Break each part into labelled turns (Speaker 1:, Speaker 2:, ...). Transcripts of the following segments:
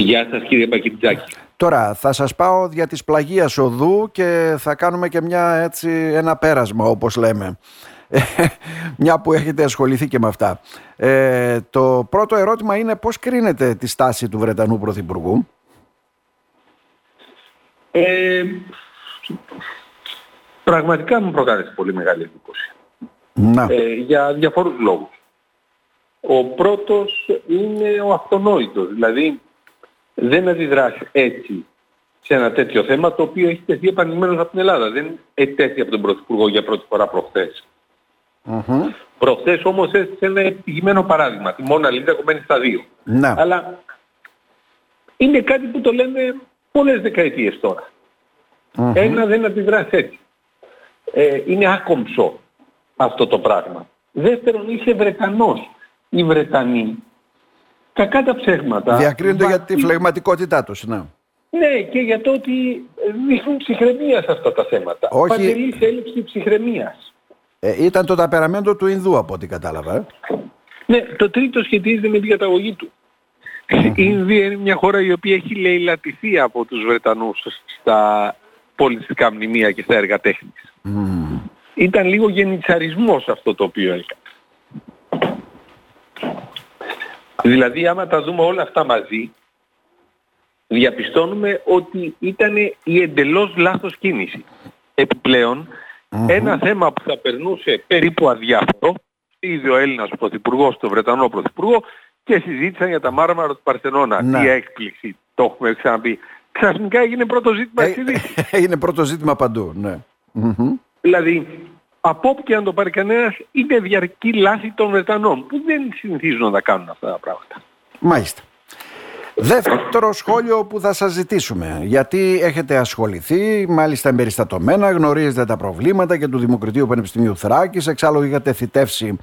Speaker 1: Γεια σας κύριε Μπακιτζάκη.
Speaker 2: Τώρα θα σας πάω για της πλαγίας οδού και θα κάνουμε και μια, έτσι, ένα πέρασμα όπως λέμε. μια που έχετε ασχοληθεί και με αυτά. Ε, το πρώτο ερώτημα είναι πώς κρίνετε τη στάση του Βρετανού Πρωθυπουργού;
Speaker 1: Ε, πραγματικά μου προκάλεσε πολύ μεγάλη εντύπωση.
Speaker 2: Να.
Speaker 1: Ε, για διαφορούς λόγους. Ο πρώτος είναι ο αυτονόητος, δηλαδή δεν αντιδράσει έτσι σε ένα τέτοιο θέμα το οποίο έχει τεθεί επανειλημμένως από την Ελλάδα. Δεν ετέθη από τον Πρωθυπουργό για πρώτη φορά προχθές.
Speaker 2: Mm-hmm.
Speaker 1: Προχθές όμως έστησε ένα επιτυχημένο παράδειγμα. Τη Μόνα Λίζα κομμένη στα δύο.
Speaker 2: Να.
Speaker 1: Αλλά είναι κάτι που το λένε πολλές δεκαετίες τώρα.
Speaker 2: Μμμ.
Speaker 1: Ένα δεν αντιδράσει έτσι. Ε, είναι άκομψο αυτό το πράγμα. Δεύτερον, είσαι Βρετανός. Οι Βρετανοί, κακά τα ψέγματα...
Speaker 2: Διακρίνονται για τη
Speaker 1: βαθύ-
Speaker 2: φλεγματικότητά τους. Ναι.
Speaker 1: Ναι, και για το ότι δείχνουν ψυχραιμία σε αυτά τα θέματα.
Speaker 2: Όχι.
Speaker 1: Παντελής έλλειψη ψυχραιμίας.
Speaker 2: Ε, ήταν το ταπεραμέντο του Ινδού από ό,τι κατάλαβα. ε.
Speaker 1: Ναι, το τρίτο σχετίζεται με την καταγωγή του. Η Ινδία είναι μια χώρα η οποία έχει λαιλατηθεί από τους Βρετανούς στα πολιτιστικά μνημεία και στα έργα τέχνης.
Speaker 2: Μμμ.
Speaker 1: Ήταν λίγο γενιτσαρισμός αυτό το οποίο έκανε. Δηλαδή άμα τα δούμε όλα αυτά μαζί, διαπιστώνουμε ότι ήταν η εντελώς λάθος κίνηση. Επιπλέον, ένα θέμα που θα περνούσε περίπου αδιάφορο, είδε ο Έλληνας Πρωθυπουργός, τον Βρετανό Πρωθυπουργό και συζήτησαν για τα μάρμαρα του Παρθενώνα.
Speaker 2: Ναι.
Speaker 1: Τι έκπληξη, το έχουμε ξαναπεί. Ξαφνικά έγινε πρώτο ζήτημα
Speaker 2: Ε,
Speaker 1: στη Δύση.
Speaker 2: είναι πρώτο ζήτημα παντού. Ναι. Μμμ.
Speaker 1: Δηλαδή, από όπου και αν το πάρει κανένας, είναι διαρκή λάθη των Βρετανών, που δεν συνηθίζουν να τα κάνουν αυτά τα πράγματα.
Speaker 2: Μάλιστα. Δεύτερο σχόλιο που θα σας ζητήσουμε, γιατί έχετε ασχοληθεί, μάλιστα εμπεριστατωμένα, γνωρίζετε τα προβλήματα και του Δημοκρατίου Πανεπιστημίου Θράκης, εξάλλου είχατε θητεύσει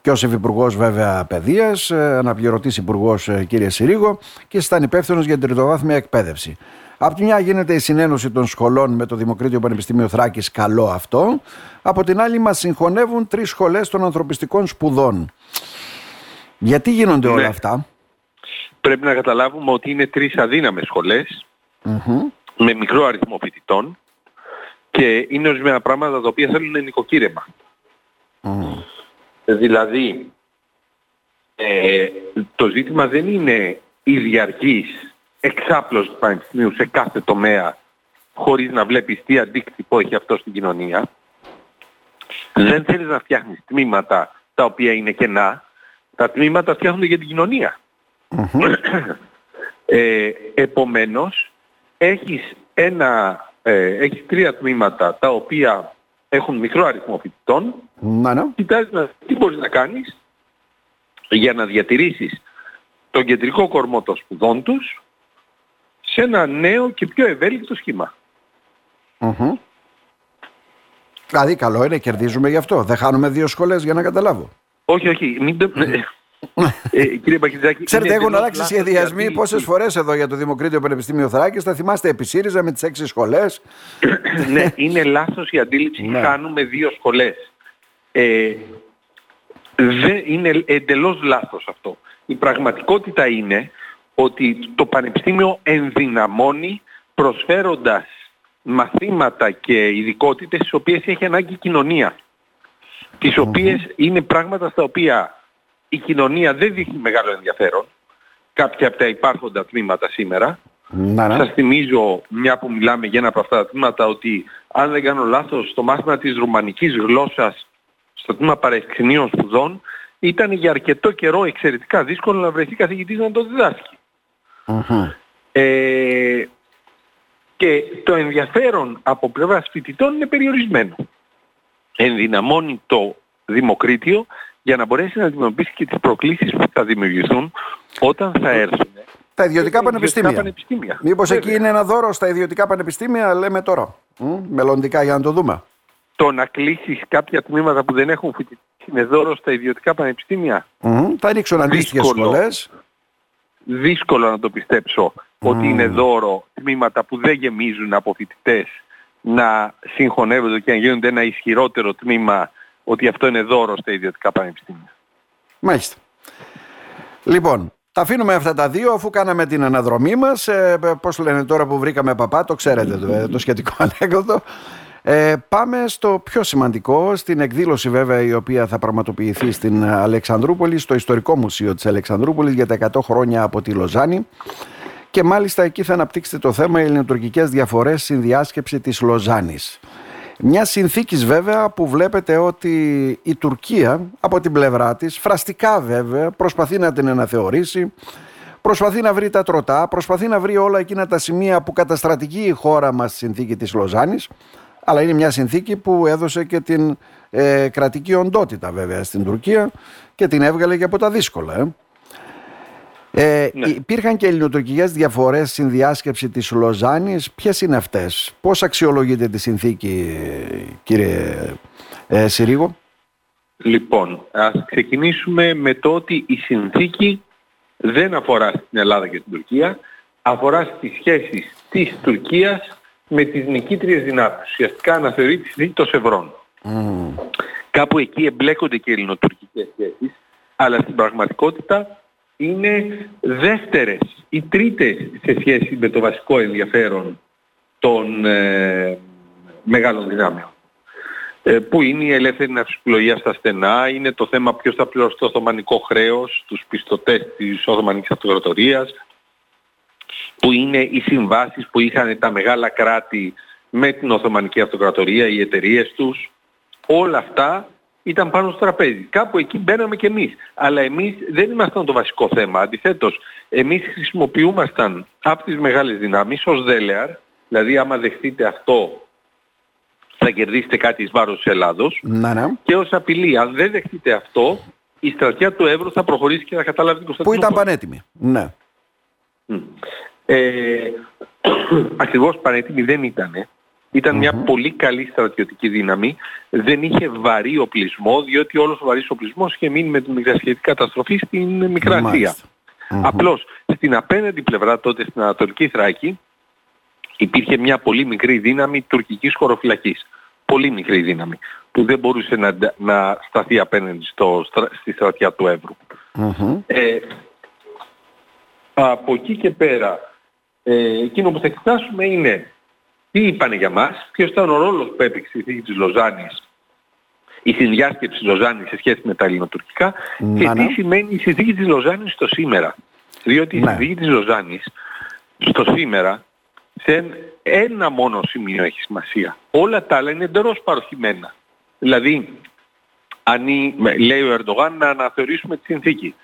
Speaker 2: και ως Υφυπουργός βέβαια Παιδείας, ε, αναπληρωτής Υπουργός ε, κύριε Συρίγο και ήσασταν υπεύθυνος για την τριτοβάθμια εκπαίδευση. Από τη μια γίνεται η συνένωση των σχολών με το Δημοκρίτιο Πανεπιστημίο Θράκης, καλό αυτό. Από την άλλη μας συγχωνεύουν τρεις σχολές των ανθρωπιστικών σπουδών. Γιατί γίνονται όλα
Speaker 1: Ναι.
Speaker 2: αυτά;
Speaker 1: Πρέπει να καταλάβουμε ότι είναι τρεις αδύναμες σχολές,
Speaker 2: Μμμ.
Speaker 1: με μικρό αριθμό φοιτητών και είναι ορισμένα πράγματα τα οποία θέλουν νοικοκύρεμα.
Speaker 2: Μμ.
Speaker 1: Δηλαδή, ε, το ζήτημα δεν είναι η διαρκής εξάπλωση του πανεπιστημίου σε κάθε τομέα χωρίς να βλέπεις τι αντίκτυπο έχει αυτό στην κοινωνία. Δεν θέλεις να φτιάχνεις τμήματα τα οποία είναι κενά. Τα τμήματα φτιάχνονται για την κοινωνία.
Speaker 2: Μμμ.
Speaker 1: Ε, επομένως, έχεις, ένα, ε, έχεις τρία τμήματα τα οποία έχουν μικρό αριθμό φοιτητών
Speaker 2: Να, ναι.
Speaker 1: κοιτάζεις να, τι μπορείς να κάνεις για να διατηρήσεις τον κεντρικό κορμό των σπουδών τους σε ένα νέο και πιο ευέλικτο σχήμα.
Speaker 2: Μμμ. Δηλαδή καλό είναι, κερδίζουμε γι' αυτό. Δεν χάνουμε δύο σχολές για να καταλάβω.
Speaker 1: Όχι, όχι, μην το... ε, κύριε Παχιτζάκη,
Speaker 2: Ξέρετε,
Speaker 1: είναι
Speaker 2: έχουν
Speaker 1: εντελώς
Speaker 2: αλλάξει
Speaker 1: λάθος η
Speaker 2: σχεδιασμοί
Speaker 1: αντίληψη.
Speaker 2: πόσες φορές εδώ για το Δημοκρίτιο Πανεπιστήμιο Θράκης. Θα θυμάστε επί ΣΥΡΙΖΑ με τις έξι σχολές.
Speaker 1: ναι, είναι λάθος η αντίληψη.
Speaker 2: Ναι.
Speaker 1: Χάνουμε δύο σχολές. Ε, δεν είναι εντελώς λάθος αυτό. Η πραγματικότητα είναι ότι το Πανεπιστήμιο ενδυναμώνει προσφέροντας μαθήματα και ειδικότητες τις οποίες έχει ανάγκη η κοινωνία. Τις οποίες είναι πράγματα στα οποία η κοινωνία δεν δείχνει μεγάλο ενδιαφέρον. Κάποια από τα υπάρχοντα τμήματα σήμερα.
Speaker 2: Να, ναι.
Speaker 1: Σας θυμίζω, μια που μιλάμε για ένα από αυτά τα τμήματα, ότι αν δεν κάνω λάθος, το μάθημα της ρουμανικής γλώσσας στο τμήμα παρεξενείων σπουδών ήταν για αρκετό καιρό εξαιρετικά δύσκολο να βρεθεί καθηγητής να το διδάσκει.
Speaker 2: Μμμ.
Speaker 1: Ε, και το ενδιαφέρον από πλευράς φοιτητών είναι περιορισμένο. Ενδυναμώνει το δημοκρίτιο για να μπορέσει να αντιμετωπίσει και τις προκλήσεις που θα δημιουργηθούν όταν θα έρθουν
Speaker 2: Τα ιδιωτικά πανεπιστήμια.
Speaker 1: πανεπιστήμια.
Speaker 2: Μήπως εκεί
Speaker 1: Βέβαια.
Speaker 2: είναι ένα δώρο στα ιδιωτικά πανεπιστήμια, λέμε τώρα. Μ, Μελλοντικά για να το δούμε.
Speaker 1: το να κλείσεις κάποια τμήματα που δεν έχουν φοιτητές είναι δώρο στα ιδιωτικά πανεπιστήμια.
Speaker 2: Μμ, Θα ανοίξουν αντίστοιχες
Speaker 1: Δύσκολο.
Speaker 2: σχολές.
Speaker 1: Δύσκολο να το πιστέψω ότι είναι δώρο τμήματα που δεν γεμίζουν από φοιτητές να συγχωνεύονται και να γίνονται ένα ισχυρότερο τμήμα ότι αυτό είναι δώρο στα ιδιωτικά πανεπιστήμια.
Speaker 2: Μάλιστα. Λοιπόν, Τα αφήνουμε αυτά τα δύο αφού κάναμε την αναδρομή μας. Ε, πώς λένε τώρα που βρήκαμε παπά, το ξέρετε το, το σχετικό ανέκδοτο. Ε, πάμε στο πιο σημαντικό, στην εκδήλωση βέβαια η οποία θα πραγματοποιηθεί στην Αλεξανδρούπολη, στο Ιστορικό Μουσείο της Αλεξανδρούπολης για τα 100 χρόνια από τη Λοζάνη. Και μάλιστα εκεί θα αναπτύξετε το θέμα οι ελληνοτουρκικές διαφορές στην διάσκεψη της Λοζάνης. Μια συνθήκης βέβαια που βλέπετε ότι η Τουρκία από την πλευρά της, φραστικά βέβαια, προσπαθεί να την αναθεωρήσει, προσπαθεί να βρει τα τροτά, προσπαθεί να βρει όλα εκείνα τα σημεία που καταστρατηγεί η χώρα μας στη συνθήκη της Λοζάνης, αλλά είναι μια συνθήκη που έδωσε και την ε, κρατική οντότητα βέβαια στην Τουρκία και την έβγαλε και από τα δύσκολα. Ε. Ε, ναι. Υπήρχαν και ελληνοτουρκικές διαφορές στην διάσκεψη της Λοζάνης. Ποιες είναι αυτές, πώς αξιολογείτε τη συνθήκη κύριε ε, Συρίγο;
Speaker 1: Λοιπόν, ας ξεκινήσουμε με το ότι η συνθήκη δεν αφορά στην Ελλάδα και την Τουρκία, αφορά στις σχέσεις της Τουρκίας με τις νικήτριες δυνάμεις. Ουσιαστικά αναθεωρεί τη συνθήκη των Σευρών. Κάπου εκεί εμπλέκονται και οι ελληνοτουρκικές σχέσεις, αλλά στην πραγματικότητα είναι δεύτερες ή τρίτες σε σχέση με το βασικό ενδιαφέρον των ε, μεγάλων δυνάμεων. Ε, που είναι η ελεύθερη ναυσιπλογία στα στενά, είναι το θέμα ποιος θα πληρώσει το Οθωμανικό χρέος, τους πιστωτές της Οθωμανικής Αυτοκρατορίας, που είναι οι συμβάσεις που είχαν τα μεγάλα κράτη με την Οθωμανική Αυτοκρατορία, οι εταιρείες τους. Όλα αυτά ήταν πάνω στο τραπέζι. Κάπου εκεί μπαίναμε κι εμείς. Αλλά εμείς δεν ήμασταν το βασικό θέμα. Αντιθέτως, εμείς χρησιμοποιούμασταν από τις μεγάλες δυνάμεις ως δέλεαρ, δηλαδή άμα δεχτείτε αυτό θα κερδίσετε κάτι εις βάρος της Ελλάδος
Speaker 2: να, ναι.
Speaker 1: και ως απειλή. Αν δεν δεχτείτε αυτό, η στρατιά του Εύρου θα προχωρήσει και θα καταλάβει την Κωνσταντινούπολη.
Speaker 2: Που ήταν πανέτοιμη. Ναι.
Speaker 1: Ε, ακριβώς πανέτοιμη δεν ήτανε. Ήταν μια πολύ καλή στρατιωτική δύναμη. Δεν είχε βαρύ οπλισμό, διότι όλος ο βαρύς οπλισμός είχε μείνει με την μικρασιατική καταστροφή στην Μικρά Ασία. Απλώς στην απέναντι πλευρά τότε στην Ανατολική Θράκη υπήρχε μια πολύ μικρή δύναμη τουρκικής χωροφυλακής. Πολύ μικρή δύναμη που δεν μπορούσε να, να σταθεί απέναντι στο, στη στρατιά του ευρου Ε, από εκεί και πέρα, ε, εκείνο που θα εξετάσουμε είναι τι είπανε για μας, ποιος ήταν ο ρόλος που έπαιξε η θήκη της Λοζάνης, η συνδιάσκεψη της Λοζάνης σε σχέση με τα ελληνοτουρκικά και τι σημαίνει η συνθήκη της Λοζάνης στο σήμερα. Διότι η ναι. συνθήκη της Λοζάνης στο σήμερα σε ένα μόνο σημείο έχει σημασία. Όλα τα άλλα είναι εντελώς παροχημένα. Δηλαδή, αν λέει ο Ερντογάν να αναθεωρήσουμε τη συνθηκη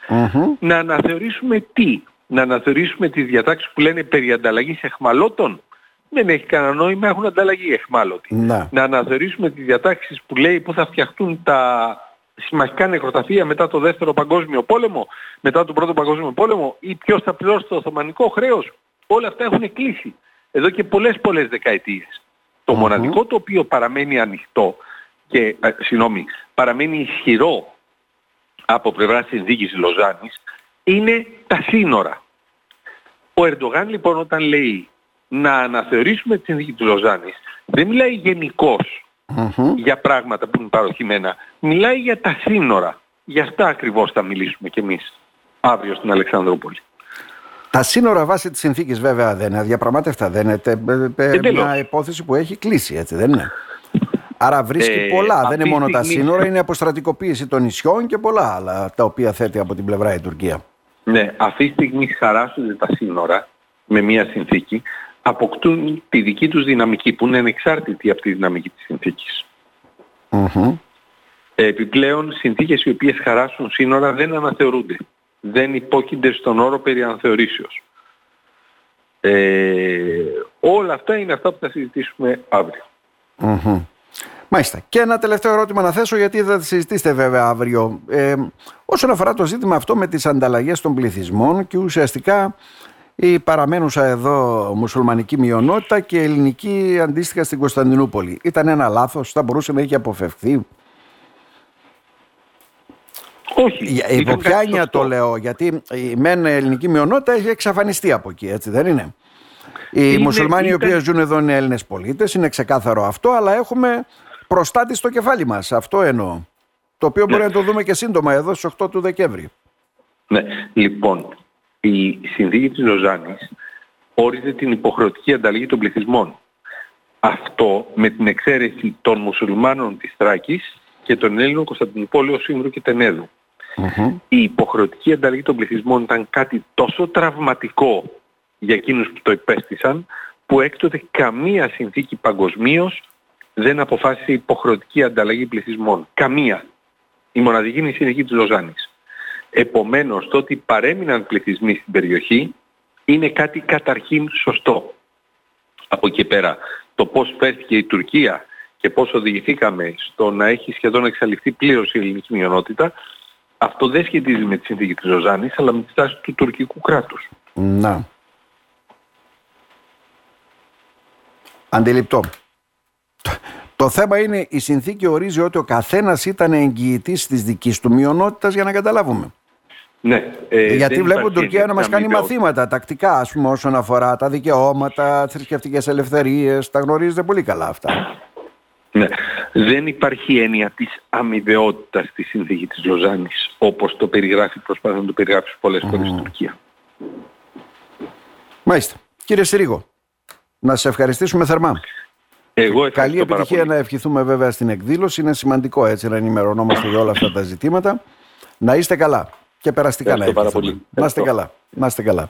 Speaker 1: Να αναθεωρήσουμε τι; Να αναθεωρήσουμε τις διατάξεις που λένε περί ανταλλαγής εχμαλώτων δεν έχει κανένα νόημα, έχουν ανταλλαγή εχμάλωτοι.
Speaker 2: Να.
Speaker 1: να αναθεωρήσουμε τις διατάξεις που λέει που θα φτιαχτούν τα συμμαχικά νεκροταφεία μετά το δεύτερο παγκόσμιο πόλεμο, μετά τον πρώτο παγκόσμιο πόλεμο ή ποιος θα πληρώσει το Οθωμανικό χρέος. Όλα αυτά έχουν κλείσει εδώ και πολλές πολλές δεκαετίες. Το μοναδικό το οποίο παραμένει ανοιχτό και, ε, συγγνώμη, παραμένει ισχυρό από πλευράς συνθήκης Λοζάνης είναι τα σύνορα. Ο Ερντογάν λοιπόν όταν λέει να αναθεωρήσουμε τη συνθήκη του Λοζάνης δεν μιλάει για πράγματα που είναι παροχημένα. Μιλάει για τα σύνορα. Γι' αυτά ακριβώς θα μιλήσουμε κι εμείς αύριο στην Αλεξανδρούπολη.
Speaker 2: Τα σύνορα βάσει της συνθήκης βέβαια δεν είναι αδιαπραγμάτευτα. Δεν είναι ε, μια υπόθεση που έχει κλείσει, έτσι δεν είναι. Άρα βρίσκει ε, πολλά. Δεν είναι μόνο τα σύνορα, είναι αποστρατικοποίηση των νησιών και πολλά άλλα τα οποία θέτει από την πλευρά η Τουρκία.
Speaker 1: Ναι, αυτή τη στιγμή χαράσσονται τα σύνορα με μια συνθήκη, αποκτούν τη δική τους δυναμική που είναι ανεξάρτητη από τη δυναμική της συνθηκης Επιπλέον, συνθήκες οι οποίες χαράσουν σύνορα δεν αναθεωρούνται. Δεν υπόκεινται στον όρο περί αναθεωρήσεως. Ε, όλα αυτά είναι αυτά που θα συζητήσουμε αύριο.
Speaker 2: Μάλιστα. Και ένα τελευταίο ερώτημα να θέσω, γιατί θα συζητήσετε βέβαια αύριο. Ε, όσον αφορά το ζήτημα αυτό με τις ανταλλαγές των πληθυσμών και ουσιαστικά η παραμένουσα εδώ μουσουλμανική μειονότητα και ελληνική αντίστοιχα στην Κωνσταντινούπολη. Ήταν ένα λάθος, θα μπορούσε να έχει αποφευχθεί;
Speaker 1: Όχι.
Speaker 2: Υπό ποια έννοια το λέω, γιατί η μεν ελληνική μειονότητα έχει εξαφανιστεί από εκεί, έτσι δεν είναι; Οι είναι, μουσουλμάνοι οι οποίοι ζουν εδώ είναι Έλληνες πολίτες, είναι ξεκάθαρο αυτό, αλλά έχουμε προστάτη στο κεφάλι μας, αυτό εννοώ. Το οποίο μπορεί ναι. να το δούμε και σύντομα εδώ στις 8 του Δεκέμβρη.
Speaker 1: Ναι, λοιπόν, η συνθήκη της Λοζάνης όριζε την υποχρεωτική ανταλλαγή των πληθυσμών. Αυτό με την εξαίρεση των μουσουλμάνων της Θράκης και των Έλληνων Κωνσταντινούπολεω, Σύμβρου και τενεδου Η υποχρεωτική ανταλλαγή των πληθυσμών ήταν κάτι τόσο τραυματικό για εκείνους που το υπέστησαν, που έκτοτε καμία συνθήκη παγκοσμίως δεν αποφάσισε υποχρεωτική ανταλλαγή πληθυσμών. Καμία. Η μοναδική είναι η συνθήκη της Λοζάνης. Επομένως, το ότι παρέμειναν πληθυσμοί στην περιοχή είναι κάτι καταρχήν σωστό. Από εκεί πέρα, το πώς φέρθηκε η Τουρκία και πώς οδηγηθήκαμε στο να έχει σχεδόν εξαλειφθεί πλήρως η ελληνική μειονότητα, αυτό δεν σχετίζει με τη συνθήκη της Λοζάνης, αλλά με τη στάση του τουρκικού κράτους.
Speaker 2: Να. Αντιληπτό. Το θέμα είναι η συνθήκη ορίζει ότι ο καθένας ήταν εγγυητής της δικής του μειονότητας για να καταλάβουμε.
Speaker 1: Ναι,
Speaker 2: ε, Γιατί βλέπω την Τουρκία να μας κάνει μαθήματα τακτικά ας πούμε όσον αφορά τα δικαιώματα, θρησκευτικές ελευθερίες, τα γνωρίζετε πολύ καλά αυτά.
Speaker 1: Ναι. Δεν υπάρχει έννοια της αμοιβαιότητας στη συνθήκη της Λοζάνης όπως το περιγράφει, προσπάθει να το περιγράψει πολλές φορές mm. Τουρκία.
Speaker 2: Μάλιστα. Κύριε Συρίγο, να σε ευχαριστήσουμε θερμά.
Speaker 1: Εγώ
Speaker 2: Καλή επιτυχία να ευχηθούμε βέβαια στην εκδήλωση. Είναι σημαντικό έτσι να ενημερωνόμαστε για όλα αυτά τα ζητήματα. Να είστε καλά και περαστικά
Speaker 1: να
Speaker 2: ευχηθούμε. Να είστε καλά. Να είστε καλά.